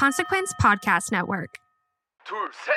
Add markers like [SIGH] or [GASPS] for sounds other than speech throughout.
Consequence Podcast Network. 둘, 셋,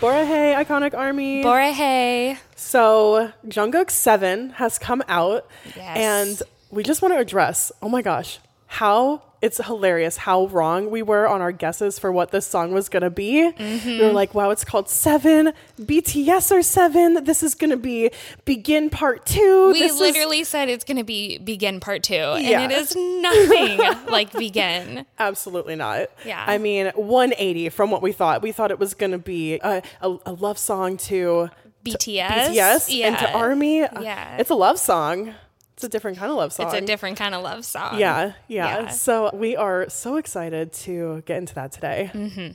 Borahae, iconic army. Borahae. So Jungkook Seven has come out, yes. and we just want to address, oh my gosh, how it's hilarious how wrong we were on our guesses for what this song was going to be. We were mm-hmm. like, wow, it's called 7. BTS are 7. This is going to be Begin Part 2. We This is- literally said it's going to be Begin Part 2, Yeah. and it is [LAUGHS] nothing like Begin. Absolutely not. Yeah. I mean, 180 from what we thought. We thought it was going to be a, a, a love song to BTS. BTS and to Army. Uh, yeah. It's a love song. It's a different kind of love song. It's a different kind of love song. Yeah, yeah, Yeah. So we are so excited to get into that today. Mm-hmm.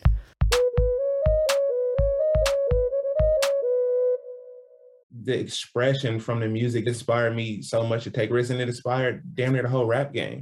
the expression from the music inspired me so much to take risks and it inspired damn near the whole rap game.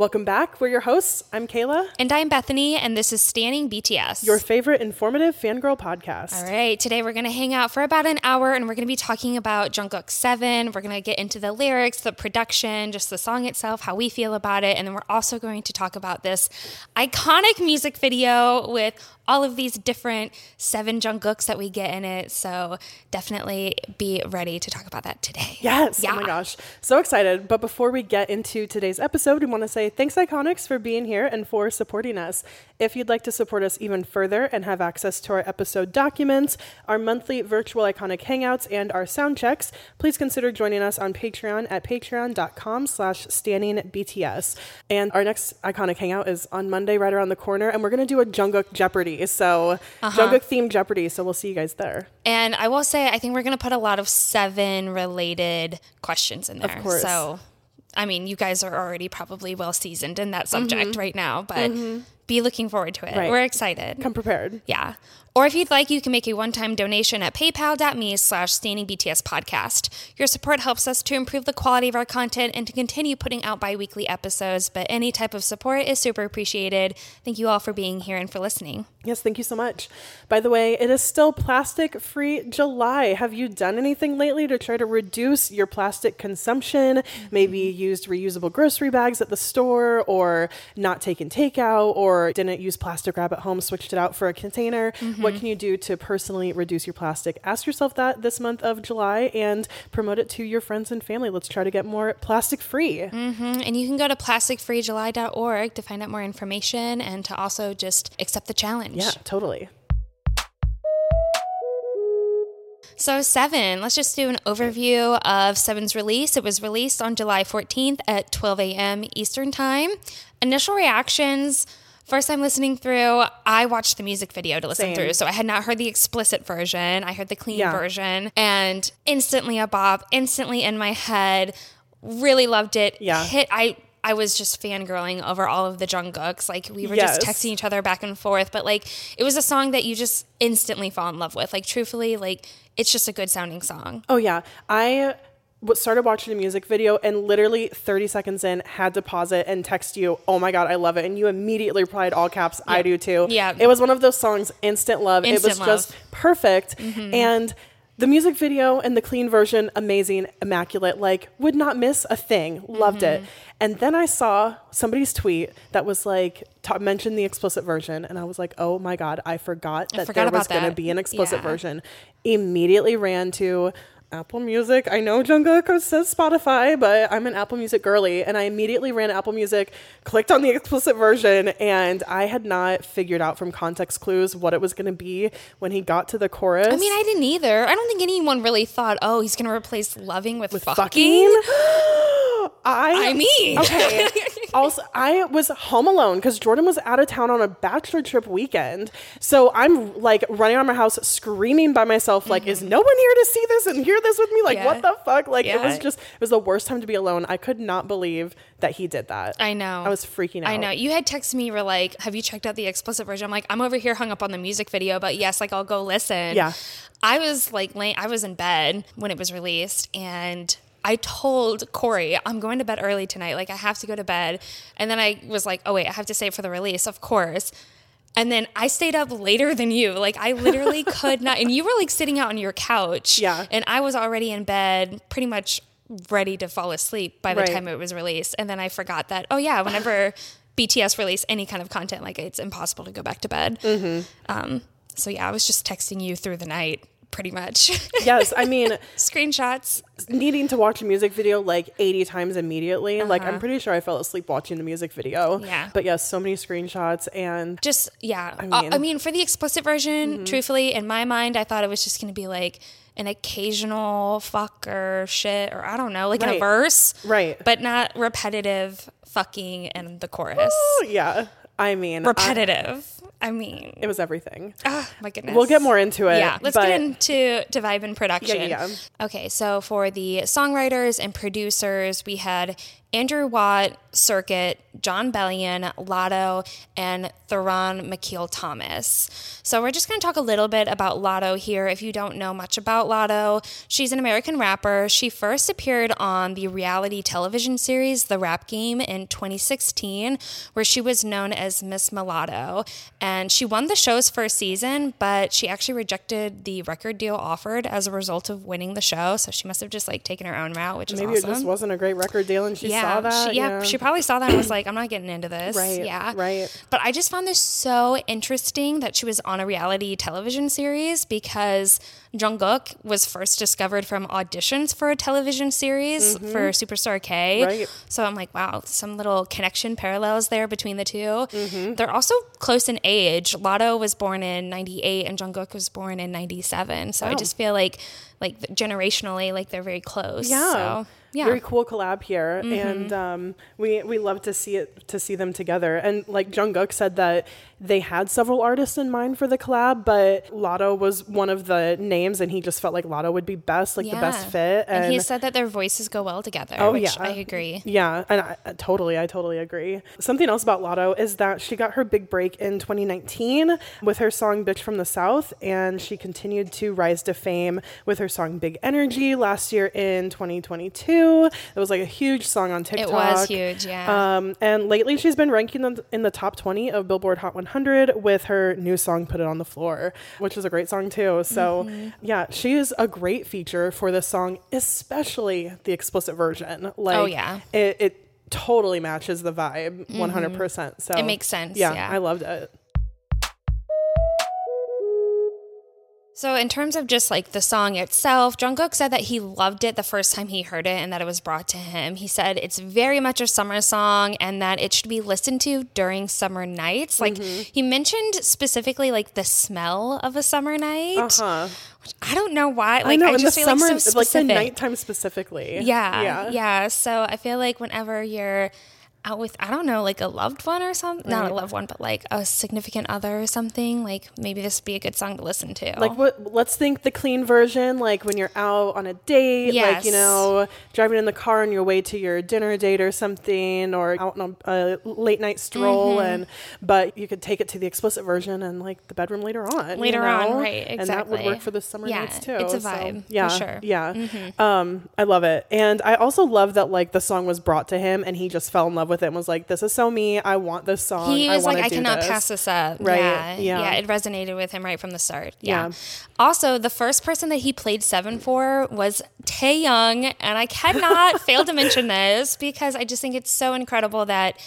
Welcome back. We're your hosts. I'm Kayla, And I'm Bethany, and this is Stanning BTS. your favorite informative fangirl podcast. All right, today we're going to hang out for about an hour and we're going to be talking about Jungkook 7. We're going to get into the lyrics, the production, just the song itself, how we feel about it, and then we're also going to talk about this iconic music video with all of these different seven Jungkooks that we get in it. So definitely be ready to talk about that today. Yes. Yeah. Oh my gosh. So excited. But before we get into today's episode, we want to say thanks, Iconics, for being here and for supporting us. If you'd like to support us even further and have access to our episode documents, our monthly virtual Iconic Hangouts, and our sound checks, please consider joining us on Patreon at patreon.com slash stanning BTS. And our next Iconic Hangout is on Monday right around the corner, and we're going to do a Jungkook Jeopardy. So Uh-huh. Jungkook themed Jeopardy. So we'll see you guys there. And I will say, I think we're going to put a lot of seven related questions in there. Of course. So, I mean, you guys are already probably well seasoned in that subject right now, but be looking forward to it. Mm-hmm. Right. We're excited. Come prepared. Yeah. Or if you'd like, you can make a one-time donation at paypal.me slash stanning BTS podcast. Your support helps us to improve the quality of our content and to continue putting out bi-weekly episodes, but any type of support is super appreciated. Thank you all for being here and for listening. Yes, thank you so much. By the way, it is still plastic free July. Have you done anything lately to try to reduce your plastic consumption? Maybe mm-hmm. used reusable grocery bags at the store, or not taken takeout, or didn't use plastic wrap at home, switched it out for a container. Mm-hmm. What can you do to personally reduce your plastic? Ask yourself that this month of July and promote it to your friends and family. Let's try to get more plastic free. Mhm. And you can go to plasticfreejuly.org to find out more information and to also just accept the challenge. Yeah, totally. So, Seven, let's just do an overview of Seven's release. It was released on July 14th at 12 a.m. Eastern Time. Initial reactions. First time listening through, I watched the music video to listen Same. through. So I had not heard the explicit version. I heard the clean Yeah. version and instantly a bob, instantly in my head. Really loved it. Yeah. Hit I I was just fangirling over all of the Jungkooks. Like we were just texting each other back and forth, but like it was a song that you just instantly fall in love with. Like truthfully, like it's just a good sounding song. Oh yeah, I started watching the music video and literally 30 seconds in had to pause it and text you, "Oh my god, I love it!" And you immediately replied, "All caps, I do too." Yeah. it was one of those songs, instant love. it Instant was love. Mm-hmm. just perfect, and The music video and the clean version, amazing, immaculate, like would not miss a thing. Loved Mm-hmm. it. And then I saw somebody's tweet that was like ta- mentioned the explicit version, and I was like, oh my god, I forgot that forgot there was going to be an explicit Yeah. version. Immediately ran to Apple Music. I know Jungkook says Spotify, but I'm an Apple Music girly, and I immediately ran Apple Music, clicked on the [LAUGHS] explicit version, and I had not figured out from context clues what it was going to be when he got to the chorus. I mean, I didn't either. I don't think anyone really thought, oh, he's going to replace loving with, fucking. fucking. [GASPS] I I mean, [LAUGHS] okay. Also, I was home alone because Jordan was out of town on a bachelor trip weekend. So I'm like running around my house screaming by myself, like, "Is no one here to see this and hear this with me? Like, Mm-hmm. Yeah. what the fuck?" Like, it was just it was the worst time to be alone. I could not believe that he did that. I know. I was freaking out. I know. You had texted me, you were like, have you checked out the explicit version? I'm like, I'm over here hung up on the music video, but yes, like I'll go listen. Yeah. I was like, lay- I was in bed when it was released and I told Corey, I'm going to bed early tonight. Like, I have to go to bed. And then I was like, oh, wait, I have to save for the release, of course. And then I stayed up later than you. Like, I literally [LAUGHS] could not. And you were like sitting out on your couch. Yeah. And I was already in bed, pretty much ready to fall asleep by the Right. time it was released. And then I forgot that, oh, yeah, whenever [SIGHS] BTS release any kind of content, like it's impossible to go back to bed. Mm-hmm. Um, so, yeah, I was just texting you through the night, pretty much. [LAUGHS] yes, I mean, Screenshots. needing to watch a music video like 80 times immediately. Like, I'm pretty sure I fell asleep watching the music video. Uh-huh. Yeah. But yes, so many screenshots and just yeah I mean, mean- I mean for the explicit version truthfully in my mind i thought it was just going to be like an occasional fuck or shit or i don't know like in a verse Right. but not repetitive fucking in the chorus yeah. I mean, repetitive I, mean it was everything. ah, my goodness We'll get more into it. yeah let's but get into to vibe and production Yeah, Yeah, yeah. okay so for the songwriters and producers we had Andrew Watt, Cirkut, Jon Bellion, Latto, and Theron Makiel Thomas. So we're just going to talk a little bit about Latto here. If you don't know much about Latto, she's an American rapper. She first appeared on the reality television series The Rap Game in 2016, where she was known as Miss Mulatto. And she won the show's first season, but she actually rejected the record deal offered as a result of winning the show. So she must have just like taken her own route, which is Maybe it just wasn't a great record deal and she saw that. she, yeah, she probably saw that and was like, I'm not getting into this. Right, Yeah. right. But I just found this so interesting that she was on a reality television series because Jungkook was first discovered from auditions for a television series for Superstar K. Mm-hmm. Right. So I'm like, wow, some little connection parallels there between the 2 Mm-hmm. They're also close in age. Latto was born in 98 and Jungkook was born in 97. So I just feel like like generationally like they're very close. Yeah. So, yeah. Very cool collab here, Mm-hmm. and um, we we love to see it to see them together. And like Jungkook said that they had several artists in mind for the collab, but Latto was one of the names, and he just felt like Latto would be best, like the best fit. And, he said that their voices go well together. Oh, which yeah. I agree. Yeah, and I, totally, I totally agree. Something else about Latto is that she got her big break in 2019 with her song "Bitch from the South," and she continued to rise to fame with her song "Big Energy" last year in 2022. It was like a huge song on TikTok. It was huge, yeah. Um, and lately, she's been ranking in- in the top 20 of Billboard Hot 100 with her new song "Put It on the Floor," which is a great song too. So, Mm-hmm. yeah, she is a great feature for this song, especially the explicit version. Like, Oh, yeah. it, it totally matches the vibe 100. percent So Mm-hmm. It makes sense, Yeah, yeah. I loved it. So in terms of just like the song itself, Jungkook said that he loved it the first time he heard it and that it was brought to him. He said it's very much a summer song and that it should be listened to during summer nights. Like Mm-hmm. he mentioned specifically like the smell of a summer night. Uh-huh. Which I don't know why. Like I know I just feel summer, like so like the nighttime specifically. Yeah, yeah, yeah. So I feel like whenever you're out with, I don't know, like a loved one or something, not a loved one, but like a significant other or something, like maybe this would be a good song to listen to. Like what? Let's think the clean version. Like when you're out on a date, like you know, driving in the car on your way to your dinner date or something, or out on a, a late night stroll, Mm-hmm. and but you could take it to the explicit version and like the bedroom later on. you Later on, know? right, And that would work for the summer Yeah, nights too. it's a So, vibe, for yeah, sure. Mm-hmm. yeah. Um, I love it, and I also love that like the song was brought to him, and he just fell in love with it and was like, "This is so me. I want this song. He I was like, wanna I cannot this." pass this up. Right, Yeah. yeah. Yeah. It resonated with him right from the start. Yeah. Yeah. Also, the first person that he played seven for was Taehyung. And I cannot [LAUGHS] fail to mention this because I just think it's so incredible that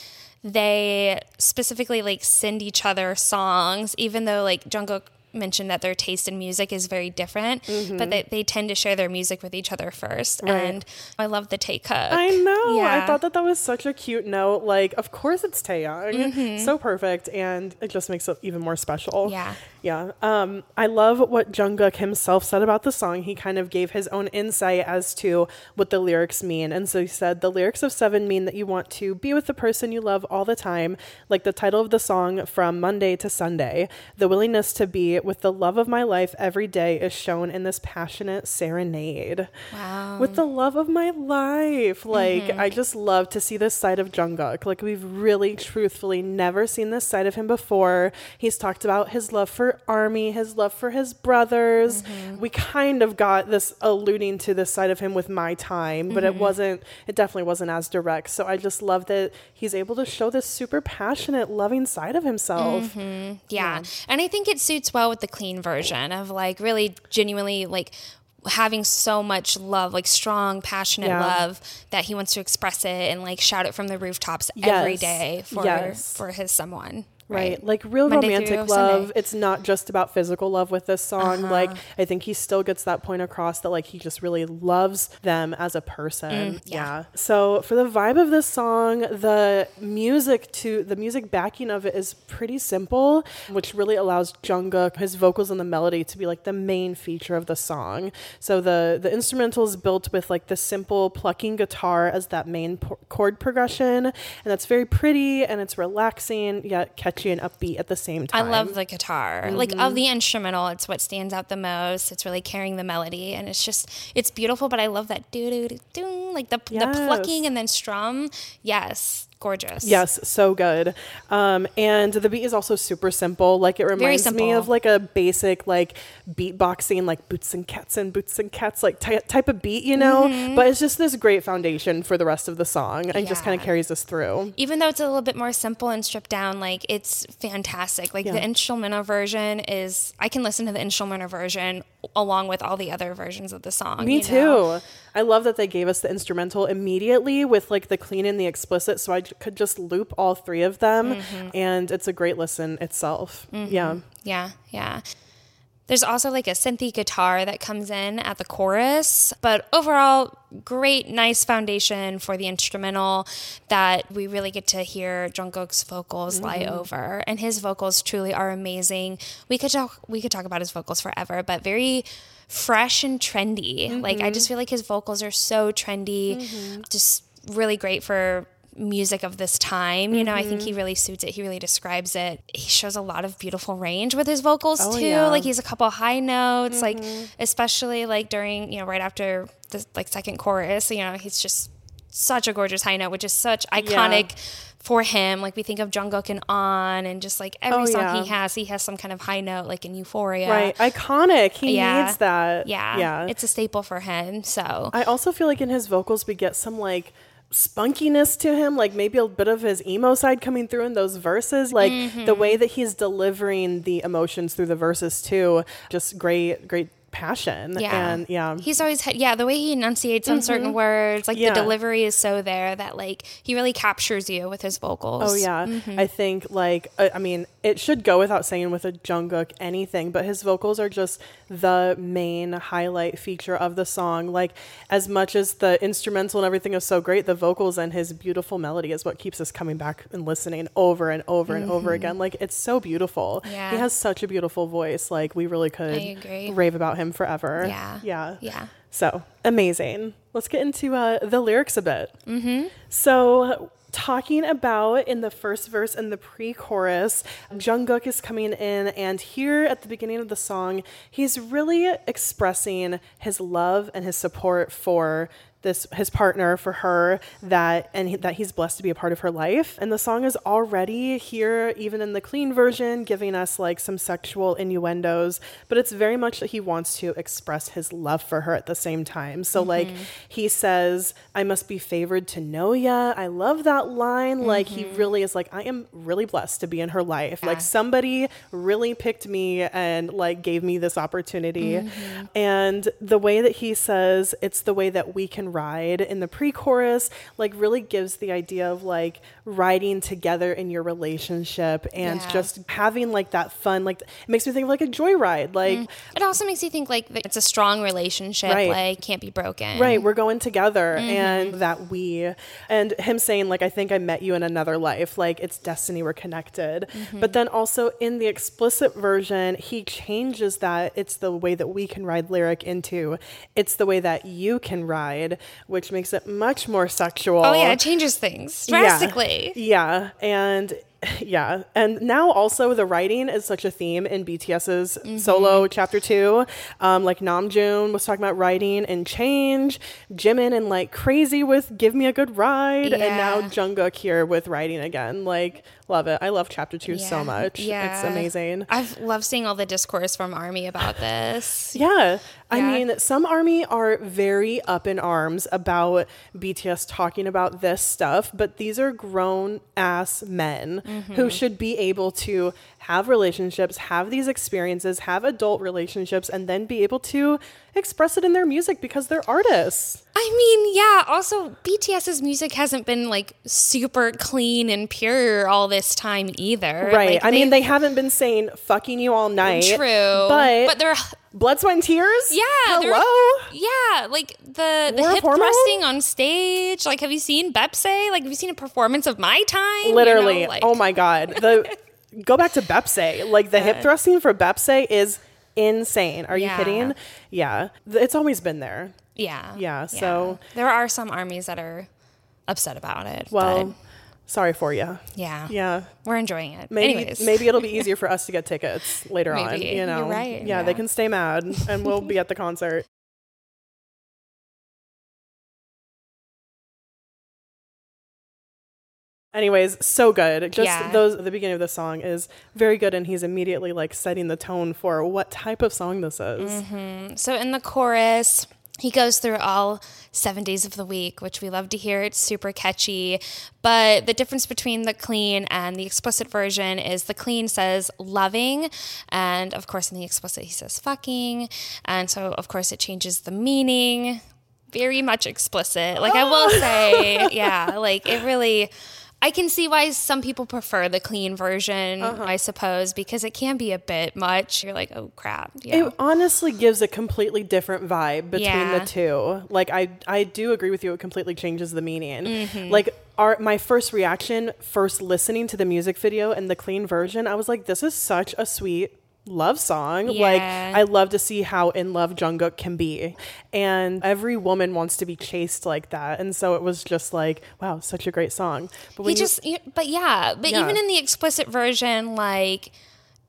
they specifically like send each other songs, even though like Jungkook mentioned that their taste in music is very different, but they, they tend to share their music with each other first. Mm-hmm. Right. And I love the Taekook. I know. Yeah. I thought that that was such a cute note. Like, of course it's Taehyung. So perfect, and it just makes it even more special. Mm-hmm. Yeah. Yeah. Um, I love what Jungkook himself said about the song. He kind of gave his own insight as to what the lyrics mean. And so he said, The lyrics of Seven mean that you want to be with the person you love all the time, like the title of the song, From Monday to Sunday. The willingness to be with the love of my life every day is shown in this passionate serenade. Wow. With the love of my life. Like, Mm-hmm. I just love to see this side of Jungkook. Like, we've really, truthfully never seen this side of him before. He's talked about his love for Army, his love for his brothers. Mm-hmm. We kind of got this alluding to this side of him with My Time, but Mm-hmm. it wasn't, it definitely wasn't as direct. So I just love that he's able to show this super passionate, loving side of himself. Yeah. And I think it suits well with the clean version of like really genuinely like having so much love, like strong, passionate Yeah. love that he wants to express it and like shout it from the rooftops every Yes. day for Yes. for his someone. Right. Like real Monday romantic love. Sunday. Uh-huh. It's not just about physical love with this song. Like I think he still gets that point across that like he just really loves them as a person. Mm, yeah. So for the vibe of this song, the music to the music backing of it is pretty simple, which really allows Jungkook his vocals and the melody to be like the main feature of the song. So the the instrumental is built with like the simple plucking guitar as that main po- chord progression, and that's very pretty and it's relaxing yet catchy and upbeat at the same time. I love the guitar. Like Mm-hmm. of the instrumental, it's what stands out the most. It's really carrying the melody and it's just it's beautiful, but I love that doo doo doo like the the plucking and then strum. Yes. Gorgeous. Yes, so good. Um, and the beat is also super simple. Like it reminds me of like a basic like beatboxing, like boots and cats and boots and cats, like ty- type of beat, you know. But it's just this great foundation for the rest of the song, and just kind of Mm-hmm. Carries us through. even though it's a little bit more simple and stripped down, like it's fantastic. Like Yeah. the instrumental version is, I can listen to the instrumental version along with all the other versions of the song. Me you know? too. I love that they gave us the instrumental immediately with like the clean and the explicit, so I j- could just loop all three of them, Mm-hmm. and it's a great listen itself. Yeah. Yeah, yeah. There's also like a synthy guitar that comes in at the chorus, but overall, great, nice foundation for the instrumental that we really get to hear Jungkook's vocals lie mm-hmm. over, and his vocals truly are amazing. We could talk, we could talk about his vocals forever, but very fresh and trendy. Like I mm-hmm. just feel like his vocals are so trendy, mm-hmm. just really great for music of this time. You know, I think Mm-hmm. he really suits it. He really describes it. He shows a lot of beautiful range with his vocals Oh, too. yeah. Mm-hmm. Like he's a couple high notes, like especially like during, you know, right after the like second chorus, you know, he's just such a gorgeous high note, which is such iconic for him. Like we think of Jungkook and On and just like every Oh, song yeah. he has, he has some kind of high note like in Euphoria. Right. Iconic. He Yeah. needs that. Yeah. Yeah. It's a staple for him. So I also feel like in his vocals we get some like spunkiness to him, like maybe a bit of his emo side coming through in those verses. Like Mm-hmm. the way that he's delivering the emotions through the verses too, just great, great passion. Yeah. And yeah. He's always had, yeah, the way he enunciates on certain words, like Mm-hmm. Yeah. the delivery is so there that like he really captures you with his vocals. Oh yeah, Mm-hmm. I think like uh, I mean it should go without saying with a Jungkook anything, but his vocals are just the main highlight feature of the song. Like as much as the instrumental and everything is so great, the vocals and his beautiful melody is what keeps us coming back and listening over and over and over again. Like it's so beautiful. Mm-hmm. Yeah. He has such a beautiful voice. Like we really could rave about him forever. Yeah. Yeah. Yeah. So amazing. Let's get into uh, the lyrics a bit. Mm-hmm. So, talking about in the first verse and the pre-chorus, Jungkook is coming in, and here at the beginning of the song, he's really expressing his love and his support for this his partner for her that and he, that he's blessed to be a part of her life. And the song is already here, even in the clean version, giving us like some sexual innuendos, but it's very much that he wants to express his love for her at the same time. So mm-hmm. like he says, "I must be favored to know ya." I love that line. Like he mm-hmm. really is like, "I am really blessed to be in her life." Like somebody really picked me and like gave me this opportunity. Mm-hmm. And the way that he says it's the way that we can ride in the pre-chorus like really gives the idea of like riding together in your relationship and Yeah. just having like that fun like it makes me think of like a joyride like It also makes you think like it's a strong relationship, Right. like can't be broken. Right, we're going together Mm-hmm. and that we and him saying like I think I met you in another life, like it's destiny we're connected. Mm-hmm. But then also in the explicit version, he changes that it's the way that we can ride lyric into it's the way that you can ride, which makes it much more sexual. Oh yeah, it changes things Yeah. drastically. Yeah, and [LAUGHS] yeah, and now also the writing is such a theme in BTS's Mm-hmm. solo chapter two. Um, like Namjoon was talking about writing and change, Jimin and like crazy with "Give Me a Good Ride," and now Jungkook here with writing again. Like, love it. I love chapter two so much. Yeah. it's amazing. I love seeing all the discourse from Army about this. Yeah. I Yeah. mean, some army are very up in arms about BTS talking about this stuff, but these are grown ass men Mm-hmm. Who mm-hmm. should be able to have relationships, have these experiences, have adult relationships, and then be able to express it in their music because they're artists. I mean, yeah, also BTS's music hasn't been like super clean and pure all this time either. Right. Like, I mean, they haven't been saying fucking you all night. True. But, but they're blood, sweat, and tears? Yeah, Hello? Yeah, like the the War hip Hormone? thrusting on stage. Like, have you seen Baepsae? Like, have you seen a performance of My Time? You know, Literally. like- oh my god. The [LAUGHS] go back to Baepsae. Like the hip thrusting for Baepsae is insane. Are you Yeah. kidding? Yeah. Th- It's always been there. Yeah. Yeah, so- there are some armies that are upset about it. Well, but sorry for you. yeah, Yeah. we're enjoying it. Maybe Anyways, maybe it'll be [LAUGHS] easier for us to get tickets later on. Maybe. You You're know, right, Yeah, they yeah. can stay mad, and we'll be at the concert. [LAUGHS] Anyways, so good. Just Yeah. those the beginning of the song is very good, and he's immediately like setting the tone for what type of song this is. Mm-hmm. So in the chorus, he goes through all seven days of the week, which we love to hear. It's super catchy. But the difference between the clean and the explicit version is the clean says loving. And of course, in the explicit, he says fucking. And so, of course, it changes the meaning. Very much explicit. Like, I will say, [LAUGHS] yeah, like it really. I can see why some people prefer the clean version, Uh-huh. I suppose, because it can be a bit much. You're like, oh crap. know? It honestly gives a completely different vibe between Yeah. the two. Like I I do agree with you it completely changes the meaning. Mm-hmm. Like our my first reaction first listening to the music video and the clean version, I was like this is such a sweet love song. Like I love to see how in love Jungkook can be. And every woman wants to be chased like that. And so it was just like, wow, such a great song. But he just y- but yeah but Yeah. even in the explicit version like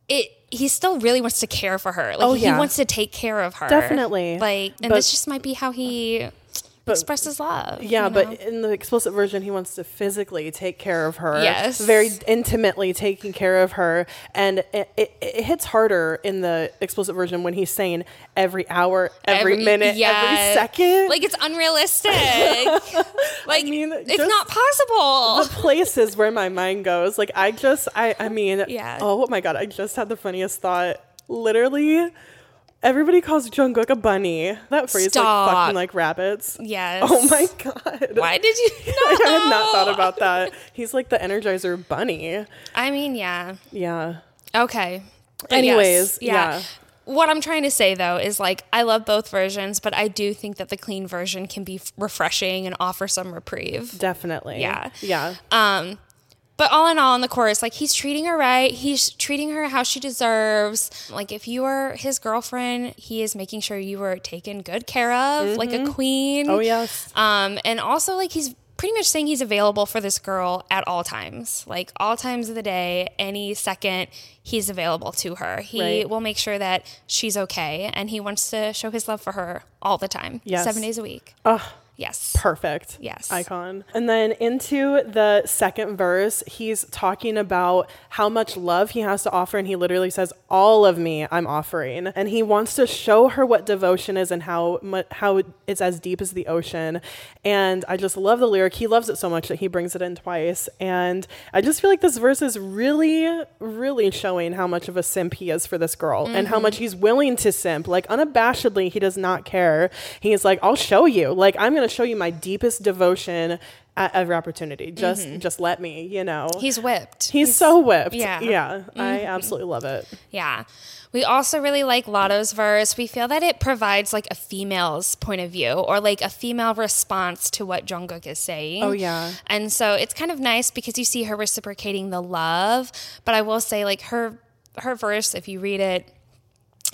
it he still really wants to care for her like Oh, he wants to take care of her Definitely. like and But- this just might be how he expresses love Yeah, but know? in the explicit version, he wants to physically take care of her. Yes. Very intimately taking care of her. And it, it, it hits harder in the explicit version when he's saying every hour, every, minute, yeah. every second. like it's unrealistic [LAUGHS] like I mean, it's not possible the places where my mind goes. Like, I just, I, I mean, Yeah. oh my God, I just had the funniest thought. Literally, everybody calls Jungkook a bunny. That phrase, Stop. like, fucking like rabbits. yes Oh my God. why did you [LAUGHS] I had not thought about that. He's like the Energizer bunny. i mean yeah Yeah. Okay. Anyways, yeah. What I'm trying to say though is like I love both versions, but I do think that the clean version can be refreshing and offer some reprieve. Definitely. Yeah. Yeah. Um but all in all in the chorus like he's treating her right. He's treating her how she deserves. Like if you are his girlfriend, he is making sure you are taken good care of like a queen. Oh, yes. Um, and also like he's pretty much saying he's available for this girl at all times, like all times of the day, any second he's available to her. He Right. will make sure that she's okay, and he wants to show his love for her all the time, Yes. seven days a week. Yes. perfect. Yes. Icon. And then into the second verse, he's talking about how much love he has to offer. And he literally says, All of me I'm offering. And he wants to show her what devotion is and how, mu- how it's as deep as the ocean. And I just love the lyric. He loves it so much that he brings it in twice. And I just feel like this verse is really, really showing how much of a simp he is for this girl and how mm-hmm. much he's willing to simp. Like, unabashedly, he does not care. He's like, I'll show you. Like, I'm going to show you my deepest devotion at every opportunity. Just, mm-hmm. just let me, you know. He's whipped. He's, so whipped. yeah. Yeah. I mm-hmm. absolutely love it. Yeah. We also really like Latto's verse. We feel that it provides like a female's point of view or like a female response to what Jungkook is saying. Oh, yeah. And so it's kind of nice because you see her reciprocating the love, but I will say like her her verse if you read it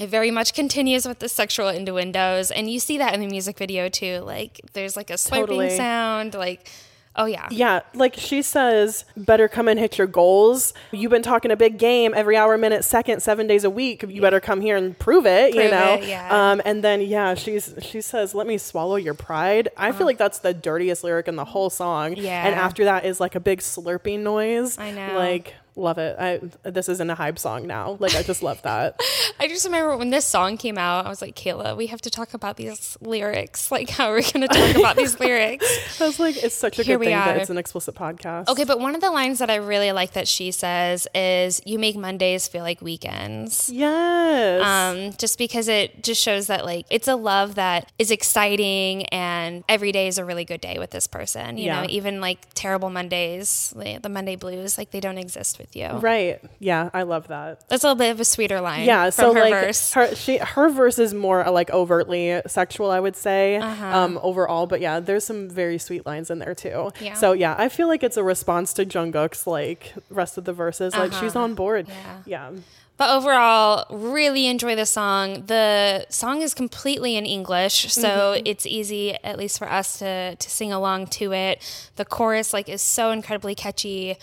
it very much continues with the sexual innuendos and you see that in the music video too. Like there's like a slurping Totally. sound like oh yeah. Yeah, like she says, better come and hit your goals. You've been talking a big game every hour, minute, second, seven days a week. You better come here and prove it, you know. it, yeah. Um, and then yeah, she's she says, "Let me swallow your pride." I feel like that's the dirtiest lyric in the whole song. Uh-huh. Yeah. And after that is like a big slurping noise. I know. Like love it. I this isn't a hype song now. Like I just love that. [LAUGHS] I just remember when this song came out, I was like, Kayla, we have to talk about these lyrics. [LAUGHS] Like, how are we going to talk [LAUGHS] about these lyrics? I was like, it's such a Here good thing that it's an explicit podcast. Okay, but one of the lines that I really like that she says is, You make Mondays feel like weekends. Yes. Um, just because it just shows that like it's a love that is exciting and every day is a really good day with this person. You Yeah. know, even like terrible Mondays, the, the Monday blues, like they don't exist with you. right. Yeah, I love that. That's a little bit of a sweeter line. yeah so her like verse. her she her verse is more uh, like overtly sexual i would say Uh-huh. um overall but yeah there's some very sweet lines in there too Yeah. so yeah i feel like it's a response to jungkook's like rest of the verses like she's on board Uh-huh. Yeah. yeah But overall, really enjoy the song. The song is completely in English, so Mm-hmm. it's easy, at least for us, to to sing along to it. The chorus like is so incredibly catchy.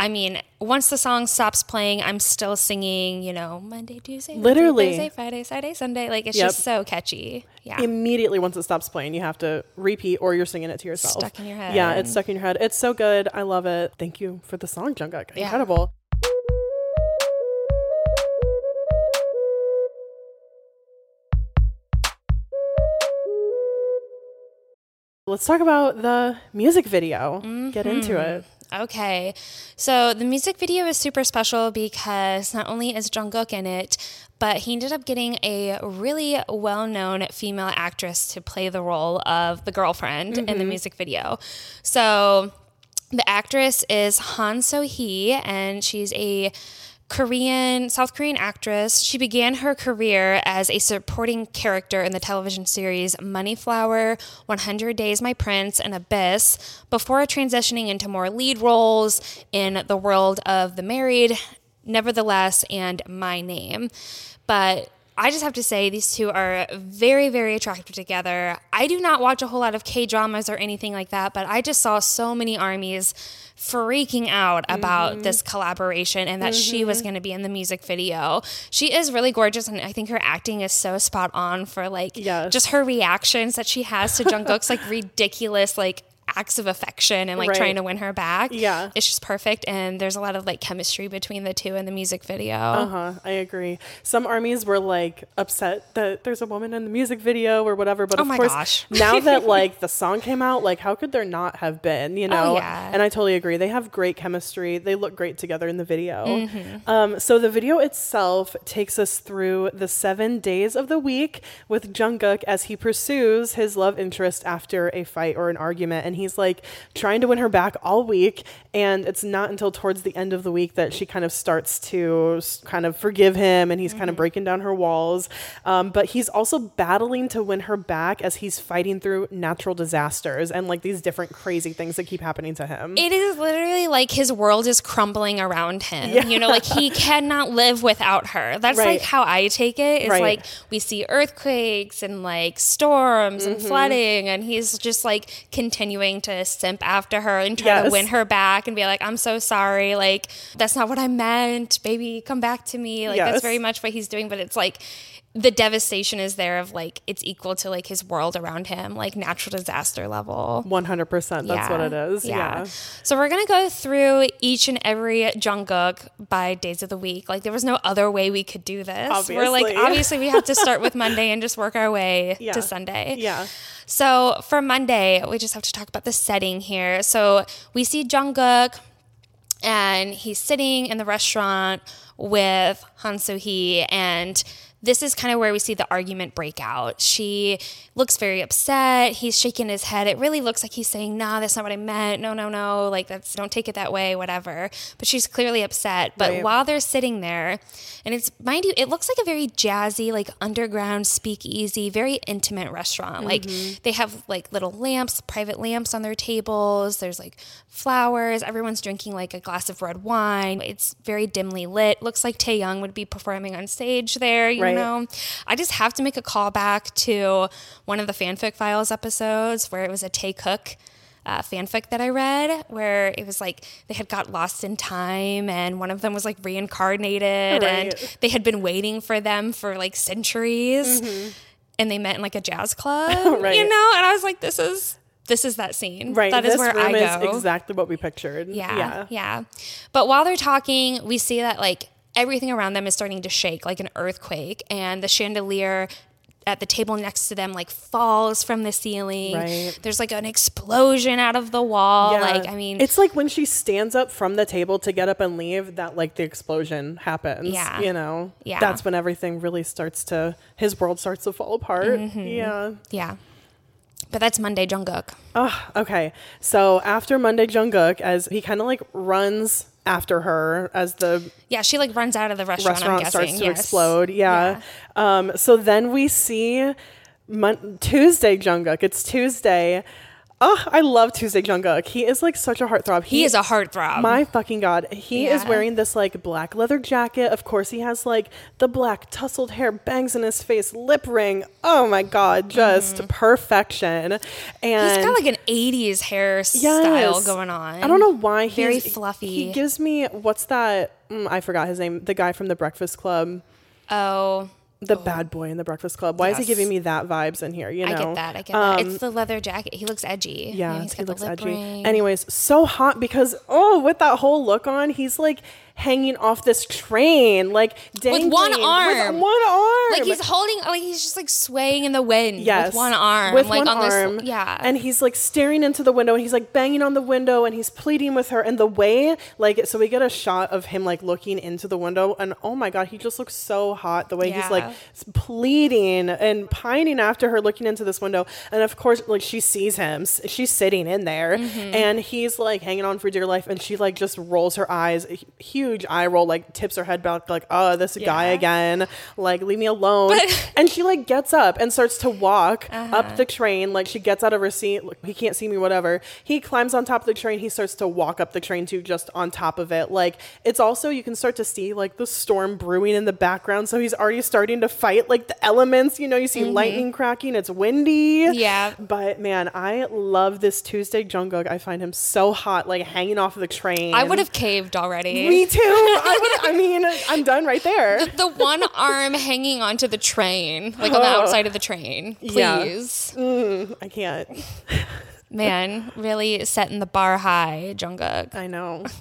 I mean, once the song stops playing, I'm still singing. You know, Monday, Tuesday, Literally. Thursday, Friday, Saturday, Sunday. Like it's Yep. just so catchy. Yeah. immediately once it stops playing you have to repeat or you're singing it to yourself Stuck in your head. yeah it's stuck in your head it's so good i love it thank you for the song jungkook Yeah. incredible Let's talk about the music video. Get into Mm-hmm. it. Okay. So the music video is super special because not only is Jungkook in it, but he ended up getting a really well-known female actress to play the role of the girlfriend in the mm-hmm. music video. So the actress is Han So Hee, and she's a Korean, South Korean actress. She began her career as a supporting character in the television series Moneyflower, 100 Days My Prince, and Abyss before transitioning into more lead roles in the world of The Married, Nevertheless, and My Name. But I just have to say, these two are very, very attractive together. I do not watch a whole lot of K dramas or anything like that, but I just saw so many armies freaking out about mm-hmm. this collaboration and that she was mm-hmm. going to be in the music video. She is really gorgeous, and I think her acting is so spot on for like Yes. just her reactions that she has to Jungkook's like ridiculous like acts of affection and like Right. trying to win her back. Yeah. It's just perfect and there's a lot of like chemistry between the two in the music video. Uh-huh, I agree. Some armies were like upset that there's a woman in the music video or whatever, but Oh of course, gosh. now that [LAUGHS] like the song came out, like how could there not have been, you know? Oh, yeah. And I totally agree. They have great chemistry. They look great together in the video. Mm-hmm. Um, so the video itself takes us through the seven days of the week with Jungkook as he pursues his love interest after a fight or an argument, and he's like trying to win her back all week. And it's not until towards the end of the week that she kind of starts to kind of forgive him, and he's kind of breaking down her walls. Um, but he's also battling to win her back as he's fighting through natural disasters and like these different crazy things that keep happening to him. It is literally like his world is crumbling around him. You know, like he [LAUGHS] cannot live without her. That's Right. like how I take it. It's Right. like we see earthquakes and like storms Mm-hmm. and flooding, and he's just like continuing to simp after her and try to win her back and be like, I'm so sorry. Like, that's not what I meant. Baby, come back to me. Like, Yes. that's very much what he's doing. But it's like, the devastation is there of like it's equal to like his world around him, like natural disaster level. 100%. That's what it is. Yeah. So we're gonna go through each and every Jungkook by days of the week. Like there was no other way we could do this. We're like Obviously. obviously we have to start with [LAUGHS] Monday and just work our way Yeah. to Sunday. Yeah. So for Monday, we just have to talk about the setting here. So we see Jungkook and he's sitting in the restaurant with Han So Hee and this is kind of where we see the argument break out. She looks very upset. He's shaking his head. It really looks like he's saying, "Nah, that's not what I meant. No, no, no. Like that's don't take it that way, whatever." But she's clearly upset. But Right. while they're sitting there, and it's mind you, it looks like a very jazzy, like underground speakeasy, very intimate restaurant. Like mm-hmm. they have like little lamps, private lamps on their tables. There's like flowers. Everyone's drinking like a glass of red wine. It's very dimly lit. Looks like Taehyung would be performing on stage there, you Right. Know. I just have to make a call back to one of the fanfic files episodes where it was a Taekook uh, fanfic that I read where it was like they had got lost in time and one of them was like reincarnated and they had been waiting for them for like centuries and they met in like a jazz club, Mm-hmm. [LAUGHS] Right. you know? And I was like, this is this is that scene. Right. That is where I go. is exactly what we pictured. Yeah, Yeah. yeah. But while they're talking, we see that like everything around them is starting to shake like an earthquake, and the chandelier at the table next to them like falls from the ceiling. Right. There's like an explosion out of the wall. Yeah. Like I mean, it's like when she stands up from the table to get up and leave, that like the explosion happens. Yeah. You know? Yeah. That's when everything really starts to, his world starts to fall apart. Mm-hmm. Yeah. yeah. But that's Monday Jungkook. Oh, okay. So after Monday Jungkook, as he kind of like runs after her as the Yeah, she like runs out of the restaurant. restaurant I'm starts guessing. to yes. explode. Yeah. Um, so then we see Mon- Tuesday Jungkook. It's Tuesday. Oh, I love Tuesday Jungkook. He is like such a heartthrob. He is a heartthrob. My fucking god. He is wearing this like black leather jacket. Of course, he has like the black tousled hair, bangs in his face, lip ring. Oh my god, just perfection. And. He's got like an 80s hairstyle Yes. going on. I don't know why he's Very fluffy. He gives me what's that? Mm, I forgot his name. The guy from the Breakfast Club. Oh, the bad boy in the Breakfast Club. Why is he giving me that vibes in here? You know, I get that. I get Um, that. It's the leather jacket. He looks edgy. yeah, he's he looks edgy. ring. Anyways, so hot because oh, with that whole look on, he's like hanging off this train, like dangling one arm. With one arm, like he's holding, like he's just like swaying in the wind Yes, with one arm, with like one on arm, this, yeah. and he's like staring into the window, and he's like banging on the window, and he's pleading with her, and the way, like, so we get a shot of him like looking into the window, and oh my god, he just looks so hot. The way he's like pleading and pining after her, looking into this window, and of course, like she sees him, she's sitting in there, Mm-hmm. and he's like hanging on for dear life, and she like just rolls her eyes, a hu- huge eye roll, like tips her head back, like, oh, this guy again, like leave me alone, [LAUGHS] and she like gets up and starts to walk Uh-huh. up the train, like she gets out of her seat, like, he can't see me, whatever. He climbs on top of the train, he starts to walk up the train too, just on top of it. Like it's also you can start to see like the storm brewing in the background, so he's already starting to fight like the elements. You know, you see lightning cracking, it's windy. Mm-hmm. Yeah. but man, I love this Tuesday Jungkook. I find him so hot, like hanging off of the train. I would have caved already. Me too. I, would, I mean, I'm done right there. the one arm hanging onto the train, like on the Oh. outside of the train. Yeah. Please. Mm, I can't. Man, really setting the bar high, Jungkook. I know. [LAUGHS]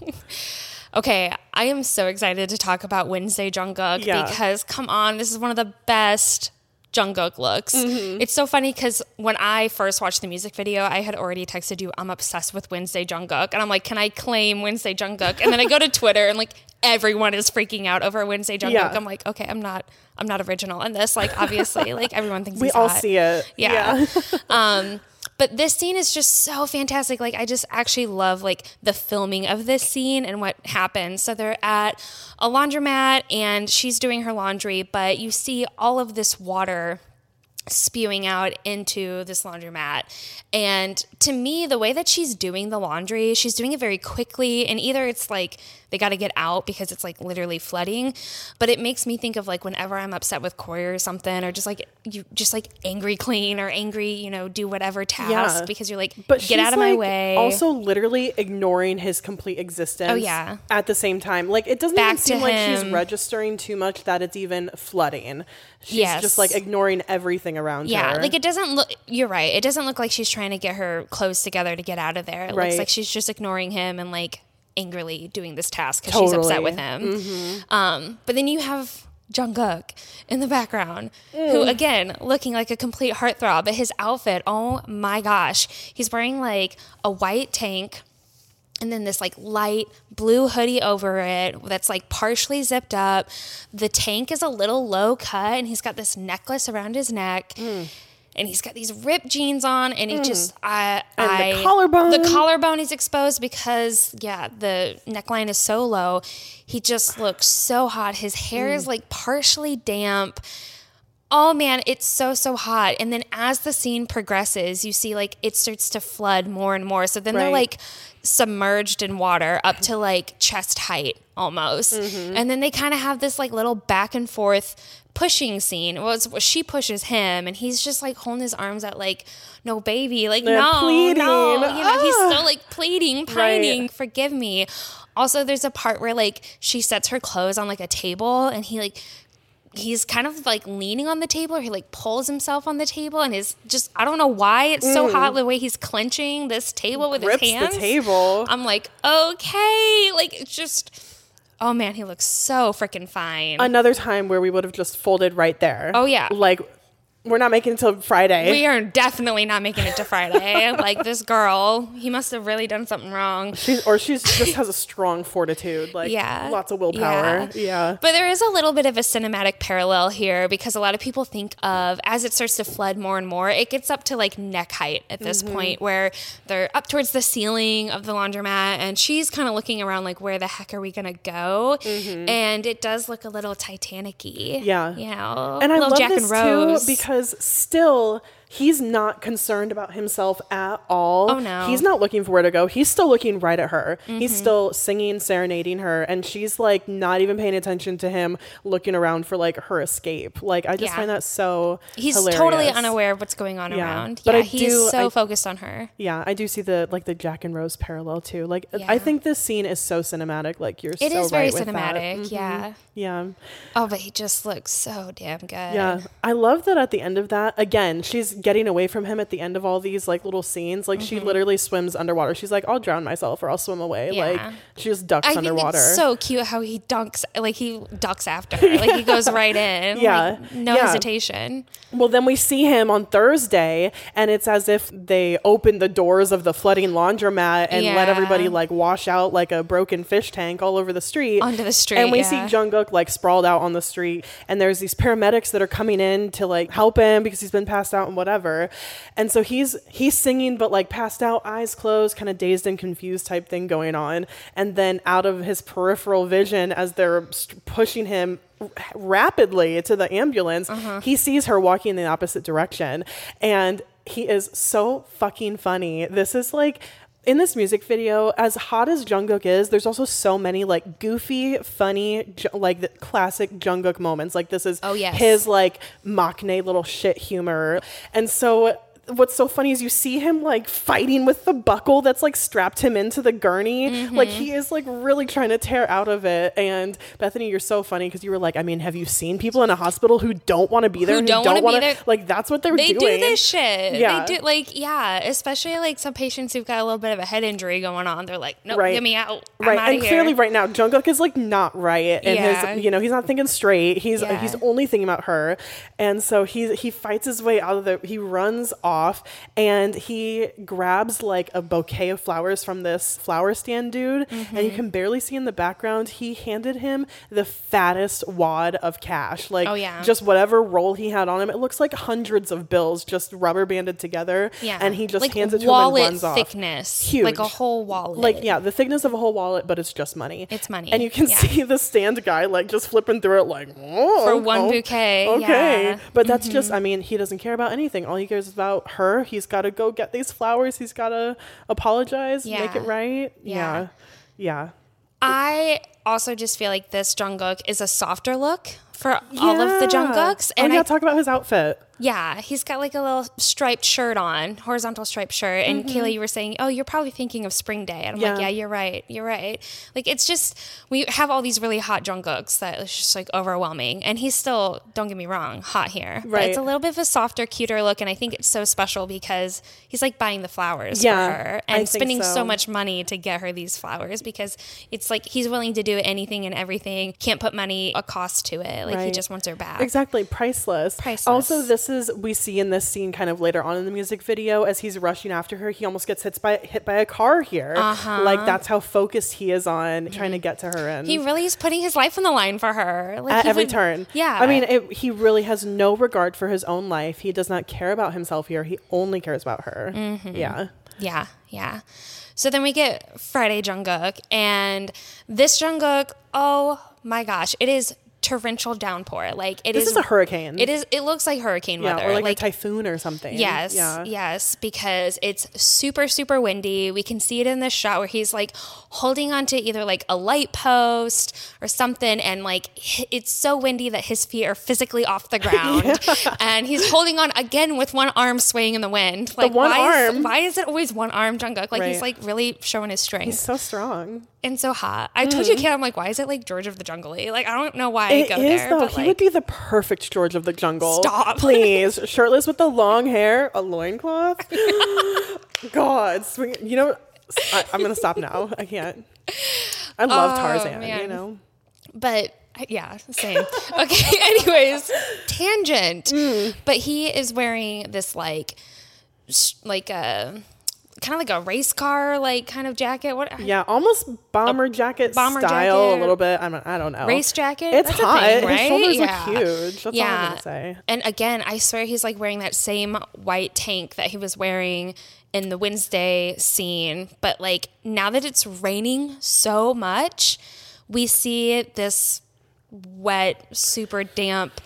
Okay, I am so excited to talk about Wednesday Jungkook Yeah. because come on, this is one of the best Jungkook looks. Mm-hmm. It's so funny because when I first watched the music video, I had already texted you, I'm obsessed with Wednesday Jungkook. And I'm like, can I claim Wednesday Jungkook? And then I go to Twitter and like everyone is freaking out over Wednesday Jungkook. Yeah. I'm like, okay, I'm not I'm not original in this. Like obviously, like everyone thinks We all hot. see it. Yeah. [LAUGHS] um, but this scene is just so fantastic. Like I just actually love like the filming of this scene and what happens. So they're at a laundromat and she's doing her laundry, but you see all of this water spewing out into this laundromat. And to me, the way that she's doing the laundry, she's doing it very quickly. And either it's like they got to get out because it's like literally flooding, but it makes me think of like whenever I'm upset with Corey or something, or just like you just like angry clean or angry, you know, do whatever task Yeah. because you're like, But get out of my way. Also, literally ignoring his complete existence. Oh, yeah. At the same time, like it doesn't Back even seem like she's registering too much that it's even flooding. She's Yes. just like ignoring everything around Yeah, her. like it doesn't look. You're right. It doesn't look like she's trying to get her clothes together to get out of there. It Right. looks like she's just ignoring him and like angrily doing this task because she's upset Totally. Mm-hmm. with him. Um, but then you have Jungkook in the background, who Mm. again looking like a complete heartthrob. But his outfit, oh my gosh, he's wearing like a white tank and then this like light blue hoodie over it that's like partially zipped up. The tank is a little low cut and he's got this necklace around his neck. Mm. And he's got these ripped jeans on, and he just I And the I collarbone. the collarbone is exposed because yeah the neckline is so low. He just looks so hot. His hair Mm. is like partially damp. Oh man, it's so so hot. And then as the scene progresses, you see like it starts to flood more and more. So then they're like submerged in water up to like chest height almost. Mm-hmm. And then they kind of have this like little back and forth pushing scene. Well, it's, she pushes him and he's just like holding his arms out like, no baby, like They're no, pleading. no. You know, he's Ah. still like pleading, pining, forgive me. Also, there's a part where like she sets her clothes on like a table and he like he's kind of like leaning on the table or he like pulls himself on the table and is just I don't know why it's so hot the way he's clenching this table with Mm. Grips his hands. the table. I'm like, okay, like it's just oh man, he looks so freaking fine. Another time where we would have just folded right there. Oh, yeah. Like we're not making it till Friday. we are definitely not making it to Friday. [LAUGHS] like this girl, he must have really done something wrong. She's, or she's just has a strong fortitude, like Yeah. lots of willpower. Yeah. But there is a little bit of a cinematic parallel here because a lot of people think of as it starts to flood more and more, it gets up to like neck height at this Mm-hmm. point where they're up towards the ceiling of the laundromat and she's kind of looking around like where the heck are we gonna go? And it does look a little Titanic-y. Mm-hmm. Yeah. You know, and I little love Jack this and Rose. too because still he's not concerned about himself at all. Oh, no. Mm-hmm. he's not looking for where to go. He's still looking right at her. He's still singing, serenading her, and she's like not even paying attention to him, looking around for like her escape. Like I just Yeah. find that so He's hilarious. totally unaware of what's going on Yeah. around. But yeah, I he's do- so I- focused on her. Yeah, I do see the like the Jack and Rose parallel too. Like Yeah. I think this scene is so cinematic. Like you're It so is very right with that. cinematic, Mhm. yeah. Yeah. Oh, but he just looks so damn good. Yeah, I love that at the end of that, again, she's getting away from him at the end of all these like little scenes. Like she literally swims underwater. She's like, I'll drown myself or I'll swim away. Mm-hmm. Yeah. Like she just ducks I think underwater. it's so cute how he dunks, like he ducks after her, like he goes right [LAUGHS] in, Yeah. like, no Yeah. hesitation. well, then we see him on Thursday, and it's as if they opened the doors of the flooding laundromat and let everybody like wash out like a broken fish tank all over the street. Onto the street, And we see Jungkook like sprawled out on the street, and there's these paramedics that are coming in to like help him because he's been passed out and whatever. And so he's he's singing, but like passed out, eyes closed, kind of dazed and confused type thing going on. And then out of his peripheral vision, as they're pushing him rapidly to the ambulance, Uh-huh. he sees her walking in the opposite direction, and he is so fucking funny. This is like in this music video, as hot as Jungkook is, there's also so many like goofy, funny, Ju- like the classic Jungkook moments. Like this is Oh, yes. his like maknae little shit humor, and so. What's so funny is you see him like fighting with the buckle that's like strapped him into the gurney. Mm-hmm. Like he is like really trying to tear out of it. And Bethany, you're so funny because you were like, I mean, have you seen people in a hospital who don't want to be there? Who don't wanna be there? Like that's what they're They doing. They do this shit. Yeah. They do like yeah, especially like some patients who've got a little bit of a head injury going on. They're like, nope, Right. get me out. I'm right and here. clearly right now jungkook is like not right and Yeah. his you know he's not thinking straight he's Yeah. he's only thinking about her and so he he fights his way out of the he runs off and he grabs like a bouquet of flowers from this flower stand dude and Mm-hmm. you can barely see in the background he handed him the fattest wad of cash like Oh, yeah. just whatever roll he had on him it looks like hundreds of bills just rubber banded together Yeah. and he just like hands it to him and runs off thickness. Huge. Like a whole wallet. like yeah the thickness of a whole wallet but it's just money It's money, and you can yeah. see the stand guy like just flipping through it like oh, For one oh, bouquet, okay yeah. Mm-hmm. but that's just i mean he doesn't care about anything all he cares about her he's got to go get these flowers he's got to apologize make it right Yeah. yeah yeah I also just feel like this Jungkook is a softer look for all of the Yeah. Jungkooks. oh And yeah I, talk about his outfit yeah, he's got like a little striped shirt on, horizontal striped shirt. And Kayla, you were saying, oh, you're probably thinking of Spring Day. And I'm like, Mm-hmm. Yeah. yeah, you're right. You're right. Like, it's just, we have all these really hot Jungkooks that it's just like overwhelming. And he's still, don't get me wrong, hot here. But it's a little bit of a softer, cuter look. And I think it's so special because he's like buying the flowers Yeah, for her and think spending so so. much money to get her these flowers because it's like he's willing to do anything and everything, can't put money, a cost to it. Like, he just wants her back. Exactly, priceless. Priceless. Also, this is we see in this scene kind of later on in the music video as he's rushing after her, he almost gets hit by hit by a car here. Uh-huh. Like that's how focused he is on trying to get to her. And He really is putting his life on the line for her. Like at every would- turn. Yeah. I mean, it, he really has no regard for his own life. He does not care about himself here. He only cares about her. Mm-hmm. Yeah. yeah, yeah. So then we get Friday Jungkook, and this Jungkook, oh my gosh, it is torrential downpour. Like it This is a hurricane. It is. It looks like hurricane Yeah, weather. or like, a typhoon or something. Yes, Yeah. yes, because it's super, super windy. We can see it in this shot where he's like holding onto either like a light post or something, and like it's so windy that his feet are physically off the [LAUGHS] ground, and he's holding on again with one arm swaying in the wind. Like one why arm. Is, why is it always one arm, Jungkook? Like he's like really showing his strength He's so strong. and so hot. I told you, mm. Kate, I'm like, why is it like George of the Jungle? Like I don't know why It go is there, though. but he like, would be the perfect George of the Jungle. Stop. [LAUGHS] please. Shirtless with the long hair, a loincloth. [LAUGHS] God, swing. You know, I, I'm gonna stop now. I can't. I love Oh, Tarzan. You know. but yeah, same. okay, [LAUGHS] anyways, tangent. Mm. But he is wearing this like, sh- like a kind of like a race car like kind of jacket. What? Yeah, almost bomber jacket bomber style jacket. a little bit. I don't, I don't know. Race jacket. It's That's hot. thing, His shoulders Yeah. look huge. That's all I'm gonna say. And again, I swear he's like wearing that same white tank that he was wearing in the Wednesday scene. But like now that it's raining so much, we see this wet, super damp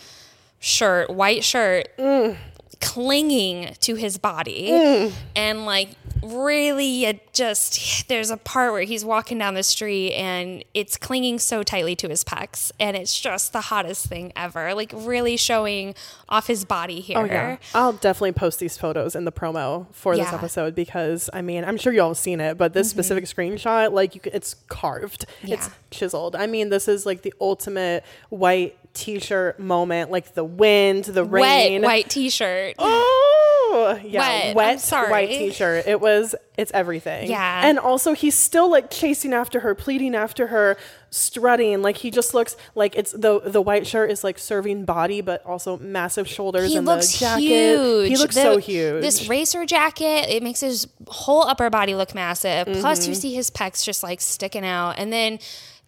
shirt, white shirt, Mm. Clinging to his body. Mm. And like really it just there's a part where he's walking down the street and it's clinging so tightly to his pecs and it's just the hottest thing ever like really showing off his body here Oh yeah, I'll definitely post these photos in the promo for this Yeah. episode because I mean I'm sure you all have seen it, but this specific screenshot, like you, it's carved, it's chiseled. I mean, this is like the ultimate white t-shirt moment, like the wind, the rain, wet white t-shirt Oh, yeah, Wet. Wet sorry. white t-shirt. It was, it's everything. Yeah. and also he's still like chasing after her, pleading after her, strutting. Like he just looks like it's the the white shirt is like serving body, but also massive shoulders he and looks the jacket. huge. He looks The- so huge. This racer jacket, it makes his whole upper body look massive. Plus, Mm-hmm. you see his pecs just like sticking out. And then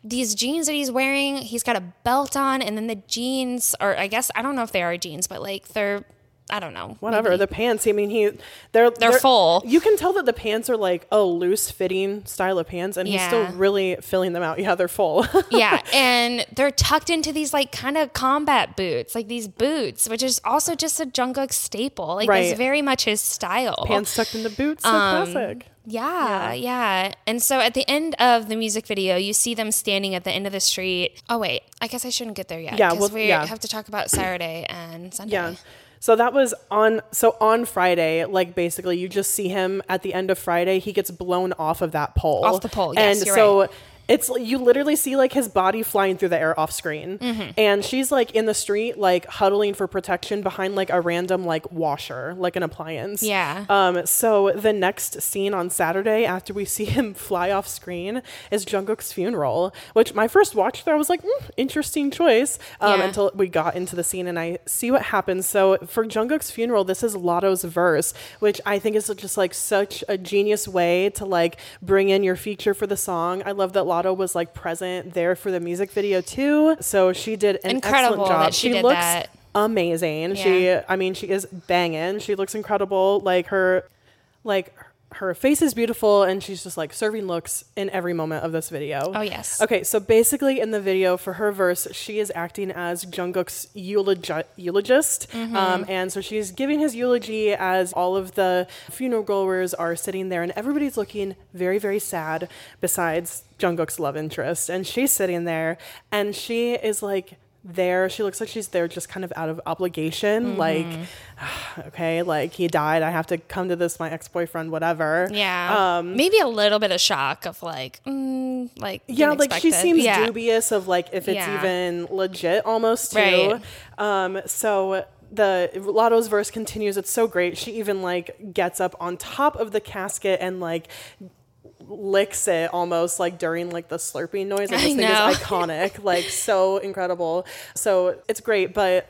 these jeans that he's wearing, he's got a belt on. And then the jeans, or I guess, I don't know if they are jeans, but like they're, I don't know. Whatever maybe- the pants. I mean, he they're They're full. You can tell that the pants are like a loose fitting style of pants, and he's still really filling them out. Yeah, they're full. [LAUGHS] yeah, and they're tucked into these like kind of combat boots, like these boots, which is also just a Jungkook staple. Like Right. that's very much his style. pants tucked into boots. So Um, classic. Yeah, yeah, And so at the end of the music video, you see them standing at the end of the street. Oh wait, I guess I shouldn't get there yet. Yeah, well, we yeah. have to talk about Saturday and Sunday. Yeah. So that was on so on Friday, like basically you just see him at the end of Friday, he gets blown off of that pole. Off the pole, yes, and you're so right. It's you literally see like his body flying through the air off screen, Mm-hmm. and she's like in the street, like huddling for protection behind like a random like washer, like an appliance. Yeah. Um. So the next scene on Saturday after we see him [LAUGHS] fly off screen is Jungkook's funeral, which my first watch there I was like, "Hmm, interesting choice. Um. Yeah. Until we got into the scene and I see what happens. So for Jungkook's funeral, this is Latto's verse, which I think is just like such a genius way to like bring in your feature for the song. I love that Was like present there for the music video too. So she did an Incredible excellent job. she did looks that. amazing. She, I mean, she is banging. She looks incredible. Like her, like her face is beautiful, and she's just like serving looks in every moment of this video. Oh, yes. Okay, so basically in the video for her verse, she is acting as Jungkook's eulogi- eulogist, Mm-hmm. um, and so she's giving his eulogy as all of the funeral goers are sitting there, and everybody's looking very, very sad. Besides Jungkook's love interest, and she's sitting there, and she is like there. She looks like she's there just kind of out of obligation, like. [SIGHS] Okay, like he died. I have to come to this, my ex boyfriend, whatever. Yeah. Maybe a little bit of shock of like, mm, like yeah like she it. seems yeah. dubious of like if it's Yeah. even legit almost too Right. um so the Latto's verse continues it's so great she even like gets up on top of the casket and like licks it almost like during like the slurping noise i I just think know. is [LAUGHS] iconic like so incredible so it's great but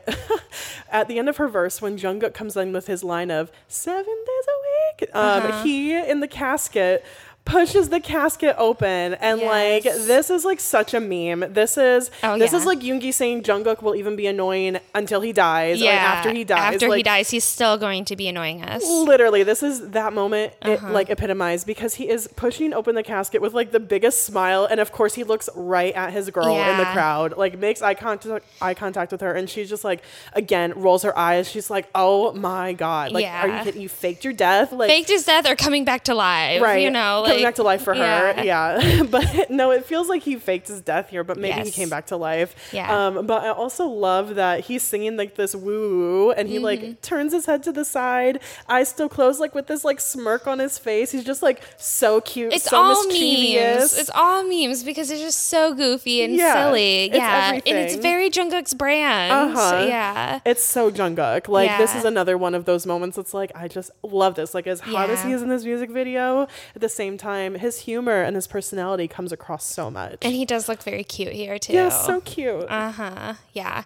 [LAUGHS] at the end of her verse when jungkook comes in with his line of seven days a week um Uh-huh. he in the casket pushes the casket open and like this is like such a meme this is Oh, this is yeah. like Yoongi saying jungkook will even be annoying until he dies Yeah. or after he dies After he dies, he's still going to be annoying us. Literally, this is that moment it Uh-huh. like epitomized because he is pushing open the casket with like the biggest smile, and of course he looks right at his girl in the crowd, like makes eye contact eye contact with her, and she's just like again rolls her eyes. She's like, "Oh my god! Like, are you Yeah. kidding? You faked your death? Like, Faked his death or coming back to life. right? You know, coming back to life for her. Yeah, [LAUGHS] but no, it feels like he faked his death here, but maybe he came back to life. Yeah. Um, but I also love that he's singing like this woo woo and he Mm-hmm. like turns his head to the side, eyes still closed, like with this like smirk on his face. He's just like so cute, It's so all memes. It's all memes because it's just so goofy and Yeah, silly. it's yeah. And it's very Jungkook's brand. Uh-huh. Yeah. It's so Jungkook. Like this is another one of those moments. It's like I just love this. Like as hot as he is in this music video, at the same time, his humor and his personality comes across so much. And he does look very cute here too. yeah, so cute. Uh huh. Yeah.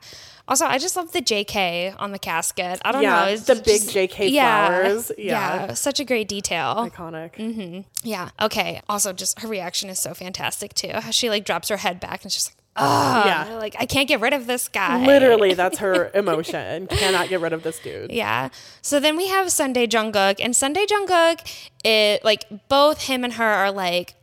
Also, I just love the JK on the casket. I don't Yeah, know. It's the big just- JK yeah, flowers. Yeah. Such a great detail. Iconic. Mm-hmm. Yeah. Okay. Also, just her reaction is so fantastic too. How she like drops her head back and she's like, oh, Yeah. like I can't get rid of this guy. Literally, [LAUGHS] that's her emotion. Cannot get rid of this dude. Yeah. So then we have Sunday Jungkook, and Sunday Jungkook, it like both him and her are like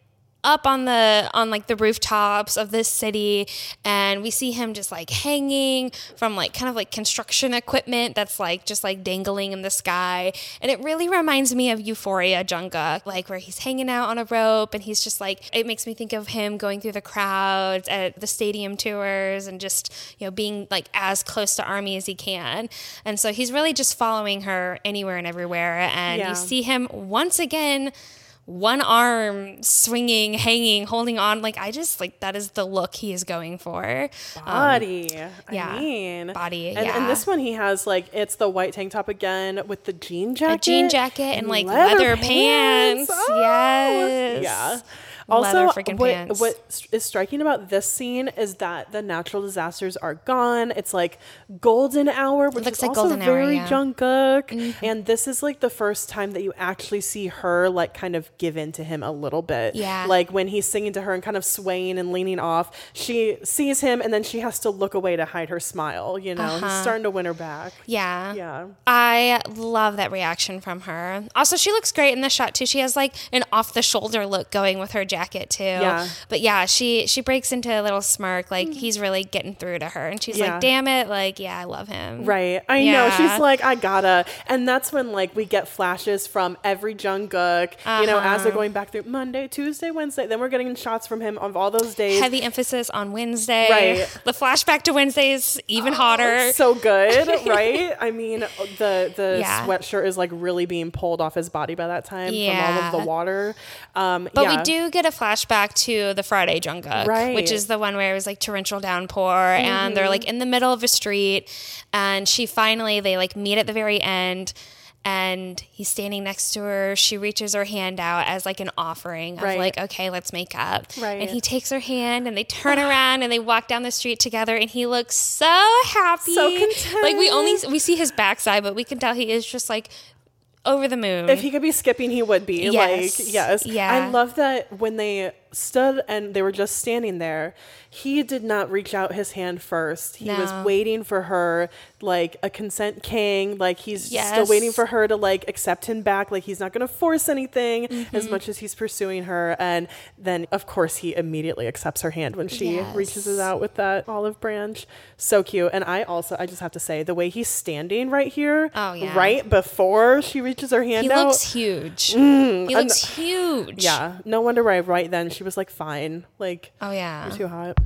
up on the on like the rooftops of this city and we see him just like hanging from like kind of like construction equipment that's like just like dangling in the sky and it really reminds me of Euphoria Jungkook like where he's hanging out on a rope and he's just like it makes me think of him going through the crowds at the stadium tours and just you know being like as close to army as he can and so he's really just following her anywhere and everywhere and Yeah. you see him once again one arm swinging, hanging, holding on. Like I just like that is the look he is going for. Um, Body. yeah. I mean, Body, And, yeah. and this one, he has like it's the white tank top again with the jean jacket, a jean jacket and like leather, pants. Oh, Yes. Yeah. Also, freaking what, pants. what is striking about this scene is that the natural disasters are gone. It's like golden hour, which looks is like also golden hour, very yeah. Mm-hmm. Jungkook. And this is like the first time that you actually see her like kind of give in to him a little bit. Yeah. Like when he's singing to her and kind of swaying and leaning off, she sees him and then she has to look away to hide her smile. You know, he's starting to win her back. Yeah. Yeah. I love that reaction from her. Also, she looks great in the shot too. She has like an off the shoulder look going with her jacket too. Yeah. But yeah, she she breaks into a little smirk like he's really getting through to her and she's Yeah. like, "Damn it, like yeah, I love him." Right. I know. She's like, I gotta. And that's when like we get flashes from every Jungkook, you know, as they're Uh-huh. going back through Monday, Tuesday, Wednesday. Then we're getting shots from him of all those days. Heavy emphasis on Wednesday. Right. The flashback to Wednesday is even hotter. so good, [LAUGHS] right? I mean, the the Yeah. sweatshirt is like really being pulled off his body by that time from all of the water. Um, But yeah. we do get a flashback to the Friday Jungkook, Right. which is the one where it was like torrential downpour, and they're mm-hmm. like in the middle of a street, and she finally they like meet at the very end. And he's standing next to her. She reaches her hand out as like an offering of Right. like, okay, let's make up. Right. And he takes her hand and they [SIGHS] turn around and they walk down the street together and he looks so happy. So content. Like we only we see his backside, but we can tell he is just like over the moon. If he could be skipping, he would be. Yes. Like, yes. Yeah. I love that when they stood and they were just standing there, he did not reach out his hand first. He was waiting for her, like a consent king. Like, he's still waiting for her to, like, accept him back. Like, he's not going to force anything Mm-hmm. as much as he's pursuing her. And then, of course, he immediately accepts her hand when she reaches it out with that olive branch. So cute. And I also, I just have to say, the way he's standing right here, Oh, yeah. right before she reaches her hand he out. looks huge. he looks huge. Mm, Yeah, no wonder why right then she was like, fine. Like, Oh yeah. you're too hot.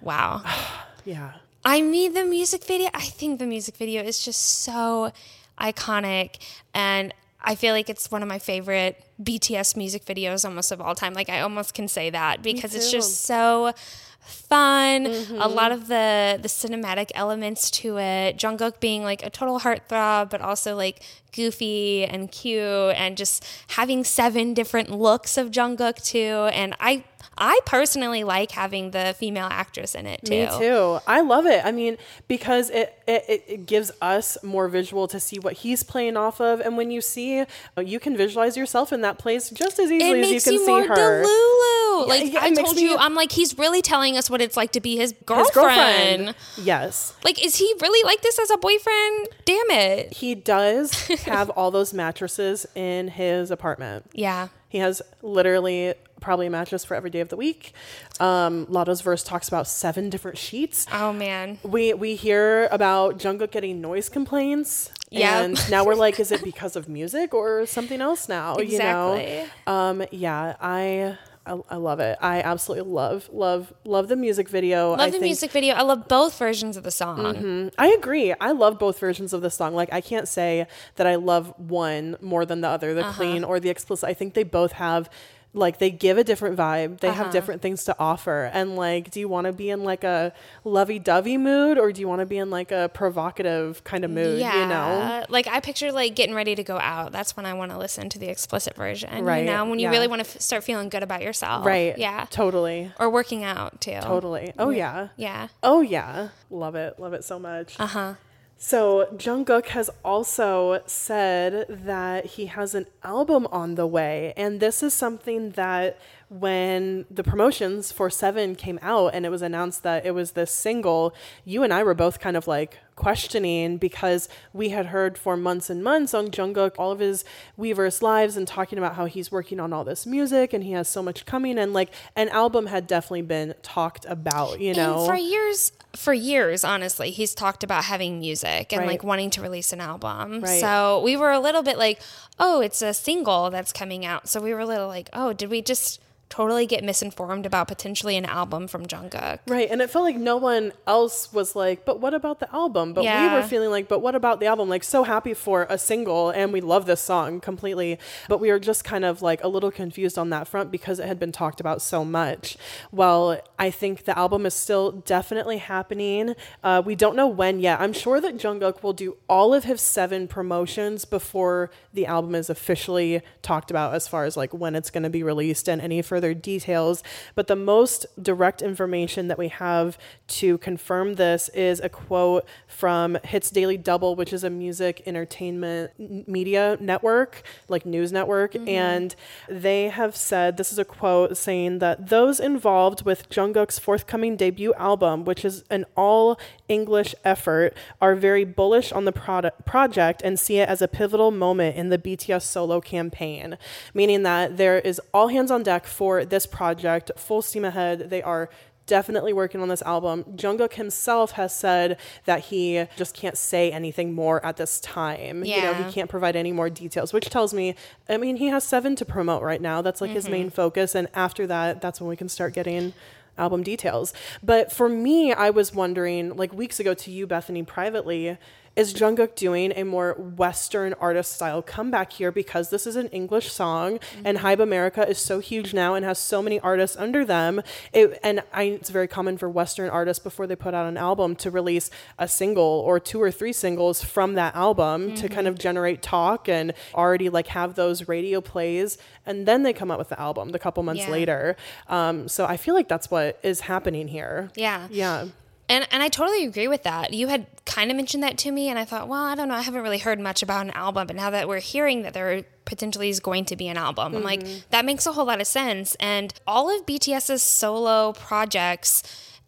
Wow. [SIGHS] Yeah. I mean, the music video, I think the music video is just so iconic. And I feel like it's one of my favorite BTS music videos almost of all time. Like, I almost can say that because it's just so fun. A mm-hmm. lot of the the cinematic elements to it. Jungkook being like a total heartthrob, but also like goofy and cute, and just having seven different looks of Jungkook too. And I I personally like having the female actress in it too. Me too. I love it. I mean, because it, it, it- gives us more visual to see what he's playing off of. And when you see, uh, you can visualize yourself in that place just as easily as you can you, see more her. Delulu. like yeah, I told you, I'm like he's really telling us what it's like to be his His girlfriend. Yes. Like, is he really like this as a boyfriend? Damn it. He does [LAUGHS] have all those mattresses in his apartment. Yeah. He has literally probably a mattress for every day of the week. Um, Latto's verse talks about seven different sheets. Oh man. We we hear about Jungkook getting noise complaints. Yeah. And now we're like, is it because of music or something else now? You know? Um, yeah, I, I I love it. I absolutely love, love, love the music video. Love I the think- music video. I love both versions of the song. Mm-hmm. I agree. I love both versions of the song. Like I can't say that I love one more than the other, the uh-huh. clean or the explicit. I think they both have like they give a different vibe. They have different things to offer. And like do you want to be in like a lovey-dovey mood or do you want to be in like a provocative kind of mood, Yeah. you know? Like I picture like getting ready to go out. That's when I want to listen to the explicit version. Right, You know, when you yeah. really want to f- start feeling good about yourself. Right. Yeah. Totally. Or working out too. Totally. Oh yeah. Yeah. Oh yeah. Love it. Love it so much. Uh huh. So Jungkook has also said that he has an album on the way, and this is something that when the promotions for Seven came out and it was announced that it was this single, you and I were both kind of like questioning because we had heard for months and months on Jungkook all of his Weverse lives and talking about how he's working on all this music and he has so much coming and like an album had definitely been talked about, you know. And for years, for years, honestly, he's talked about having music and Right. like wanting to release an album. Right. So we were a little bit like, oh, it's a single that's coming out. So we were a little like, oh, did we just totally get misinformed about potentially an album from Jungkook? Right. And it felt like no one else was like, but what about the album? But we were feeling like, but what about the album? Like, so happy for a single, and we love this song completely. But we were just kind of like a little confused on that front because it had been talked about so much. Well, I think the album is still definitely happening. Uh, we don't know when yet. I'm sure that Jungkook will do all of his seven promotions before the album is officially talked about as far as like when it's going to be released and any further details. But the most direct information that we have to confirm this is a quote from Hits Daily Double, which is a music entertainment media network, like news network. Mm-hmm. And they have said this is a quote saying that those involved with Jungkook's forthcoming debut album, which is an all English effort, are very bullish on the product project and see it as a pivotal moment in the BTS solo campaign, meaning that there is all hands on deck for this project, full steam ahead. They are definitely working on this album. Jungkook himself has said that he just can't say anything more at this time. Yeah. You know, he can't provide any more details, which tells me, I mean, he has seven to promote right now. That's like his main mm-hmm. focus. And after that, that's when we can start getting album details. But for me, I was wondering, like weeks ago to you, Bethany, privately, is Jungkook doing a more Western artist style comeback here because this is an English song and Hybe America is so huge now and has so many artists under them. It, and I, it's very common for Western artists before they put out an album to release a single or two or three singles from that album to kind of generate talk and already like have those radio plays. And then they come out with the album the couple months Yeah. later. Um, so I feel like that's what is happening here. Yeah. Yeah. And and I totally agree with that. You had kind of mentioned that to me, and I thought, well, I don't know. I haven't really heard much about an album, but now that we're hearing that there potentially is going to be an album, I'm like, mm-hmm. that makes a whole lot of sense. And all of BTS's solo projects,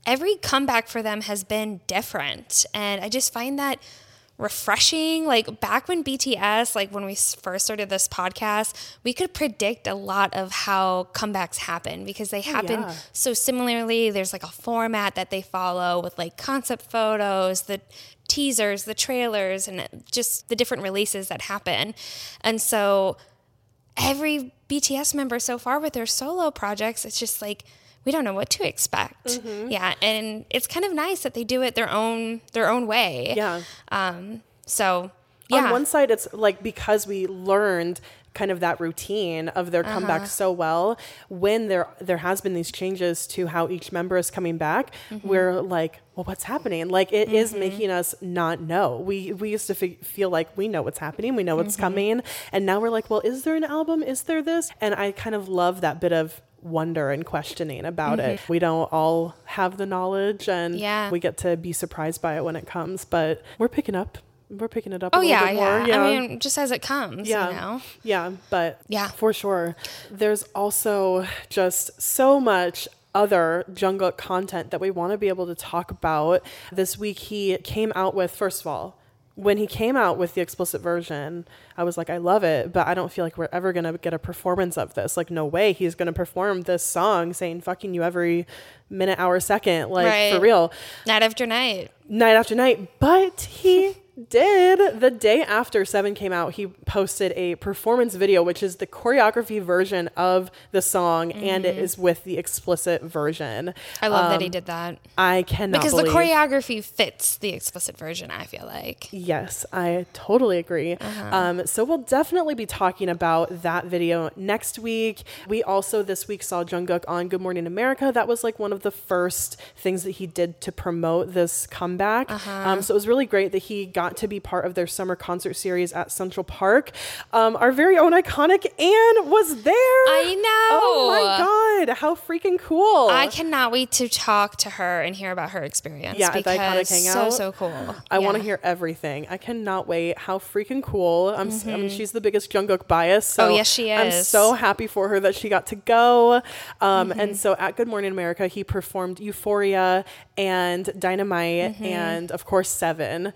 every comeback for them has been different, and I just find that refreshing. Like back when BTS, like when we first started this podcast, we could predict a lot of how comebacks happen because they oh, happen yeah. so similarly. There's like a format that they follow with like concept photos, the teasers, the trailers, and just the different releases that happen. And so every BTS member so far with their solo projects, it's just like we don't know what to expect. Mm-hmm. Yeah, and it's kind of nice that they do it their own their own way. Yeah. Um. So yeah. on one side it's like because we learned kind of that routine of their Uh-huh. comeback so well when there there has been these changes to how each member is coming back Mm-hmm. we're like well what's happening like it is making us not know we we used to fe- feel like we know what's happening we know what's Mm-hmm. coming and now we're like well is there an album is there this and i kind of love that bit of wonder and questioning about it we don't all have the knowledge and Mm-hmm. Yeah. we get to be surprised by it when it comes but we're picking up we're picking it up oh little yeah, bit yeah, more I mean, just as it comes. yeah. You know. Yeah, but Yeah. for sure. There's also just so much other Jungkook content that we want to be able to talk about. This week he came out with first of all, when he came out with the explicit version, I was like, I love it, but I don't feel like we're ever gonna get a performance of this. Like, no way he's gonna perform this song saying fucking you every minute, hour, second. Like for real Night after night. night after night. But he did. The day after Seven came out, he posted a performance video, which is the choreography version of the song, and it is with the explicit version. Mm-hmm. I love that he did that I cannot because believe. the choreography fits the explicit version. I feel like. Yes, I totally agree. Uh-huh. Um, so we'll definitely be talking about that video next week. We also this week saw Jungkook on Good Morning America. That was like one of the first things that he did to promote this comeback. Uh-huh. Um, so it was really great that he got to be part of their summer concert series at Central Park. Um, our very own iconic Anne was there. I know. Oh my god, how freaking cool! I cannot wait to talk to her and hear about her experience. Yeah, at the Iconic because Hangout. So so cool. I want to hear everything. I cannot wait. How freaking cool! I'm. s I mean, she's the biggest Jungkook bias. So Mm-hmm. Oh, yes, she is. I'm so happy for her that she got to go. Um, Mm-hmm. And so at Good Morning America, he performed Euphoria and Dynamite, and of course Seven. Um,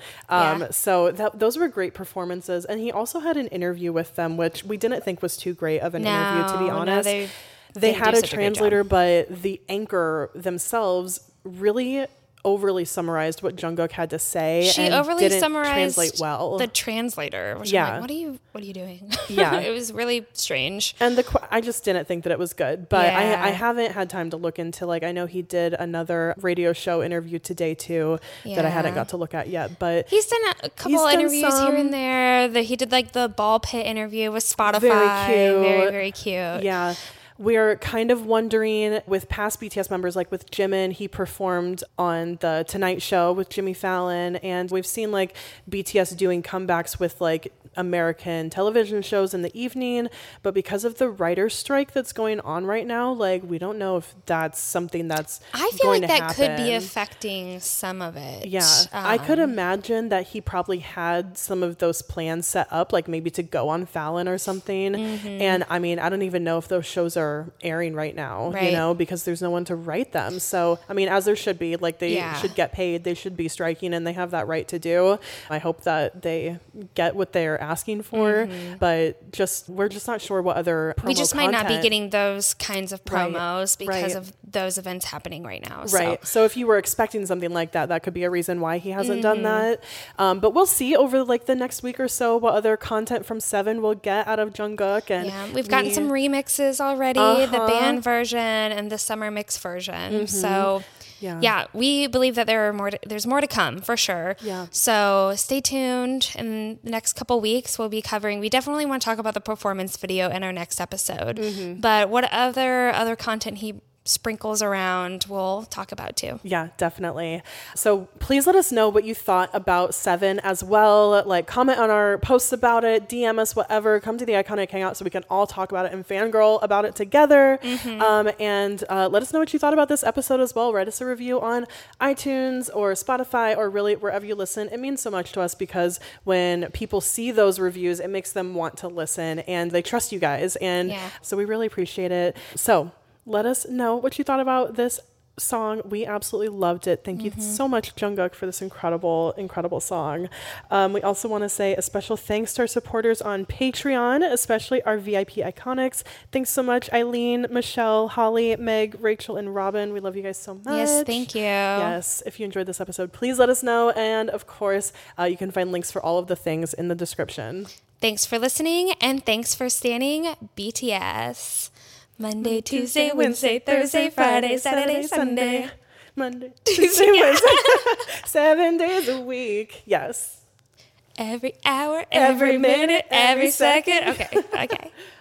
Mm-hmm. Yeah. So that those were great performances. And he also had an interview with them, which we didn't think was too great of an interview, to be No, no, honest. they- they they had a such a translator, but the anchor themselves really overly summarized what Jungkook had to say. She and overly didn't summarized translate well. the translator. Which Yeah. I'm like, what are you? What are you doing? [LAUGHS] Yeah. it was really strange. and the qu- I just didn't think that it was good, but Yeah. I, I haven't had time to look into like I know he did another radio show interview today too that I hadn't got to look at yet. But He's done a, couple interviews here and there. That he did like the ball pit interview with Spotify. Very cute. Very very cute. Yeah. We're kind of wondering with past BTS members, like with Jimin, he performed on the Tonight Show with Jimmy Fallon, and we've seen like BTS doing comebacks with like American television shows in the evening. But because of the writer's strike that's going on right now, like we don't know if that's something that's I feel like that could be affecting some of it. Yeah, I could Um, imagine that he probably had some of those plans set up, like maybe to go on Fallon or something. Mm-hmm. And I mean, I don't even know if those shows are airing right now, you know, because there's no one to write them. So, I mean, as there should be, like they Yeah. should get paid, they should be striking, and they have that right to do. I hope that they get what they're asking for, but just we're just not sure what other Mm-hmm. we just might not be getting those kinds of Right, promos because right. of those events happening right now. Right. So. So. if you were expecting something like that, that could be a reason why he hasn't done Mm-hmm. that. Um, but we'll see over like the next week or so what other content from Seven we'll get out of Jungkook. And Yeah, we've gotten we- some remixes already. Already, the Uh-huh. band version and the summer mix version. So Yeah. yeah, we believe that there are more. To, there's more to come for sure. Yeah. So stay tuned. In the next couple weeks, we'll be covering. We definitely want to talk about the performance video in our next episode. Mm-hmm. But what other other content he sprinkles around, we'll talk about too. Yeah, definitely. So please let us know what you thought about Seven as well. Like, comment on our posts about it, DM us, whatever. Come to the Iconic Hangout so we can all talk about it and fangirl about it together. Um, and uh, let us know what you thought about this episode as well. Write us a review on iTunes or Spotify or really wherever you listen. It means so much to us because when people see those reviews, it makes them want to listen and they trust you guys. And Yeah. so we really appreciate it. So let us know what you thought about this song. We absolutely loved it. Thank you so much, Jungkook, for this incredible, incredible song. Um, we also want to say a special thanks to our supporters on Patreon, especially our VIP iconics. Thanks so much, Eileen, Michelle, Holly, Meg, Rachel, and Robin. We love you guys so much. Yes, thank you. Yes, if you enjoyed this episode, please let us know. And of course, uh, you can find links for all of the things in the description. Thanks for listening and thanks for stanning BTS. Monday, Tuesday, Wednesday, Thursday, Friday, Saturday, Sunday. Monday, [LAUGHS] Tuesday, Wednesday, [LAUGHS] seven days a week. Yes. Every hour, Every every minute, every every second. second. Okay, okay. [LAUGHS]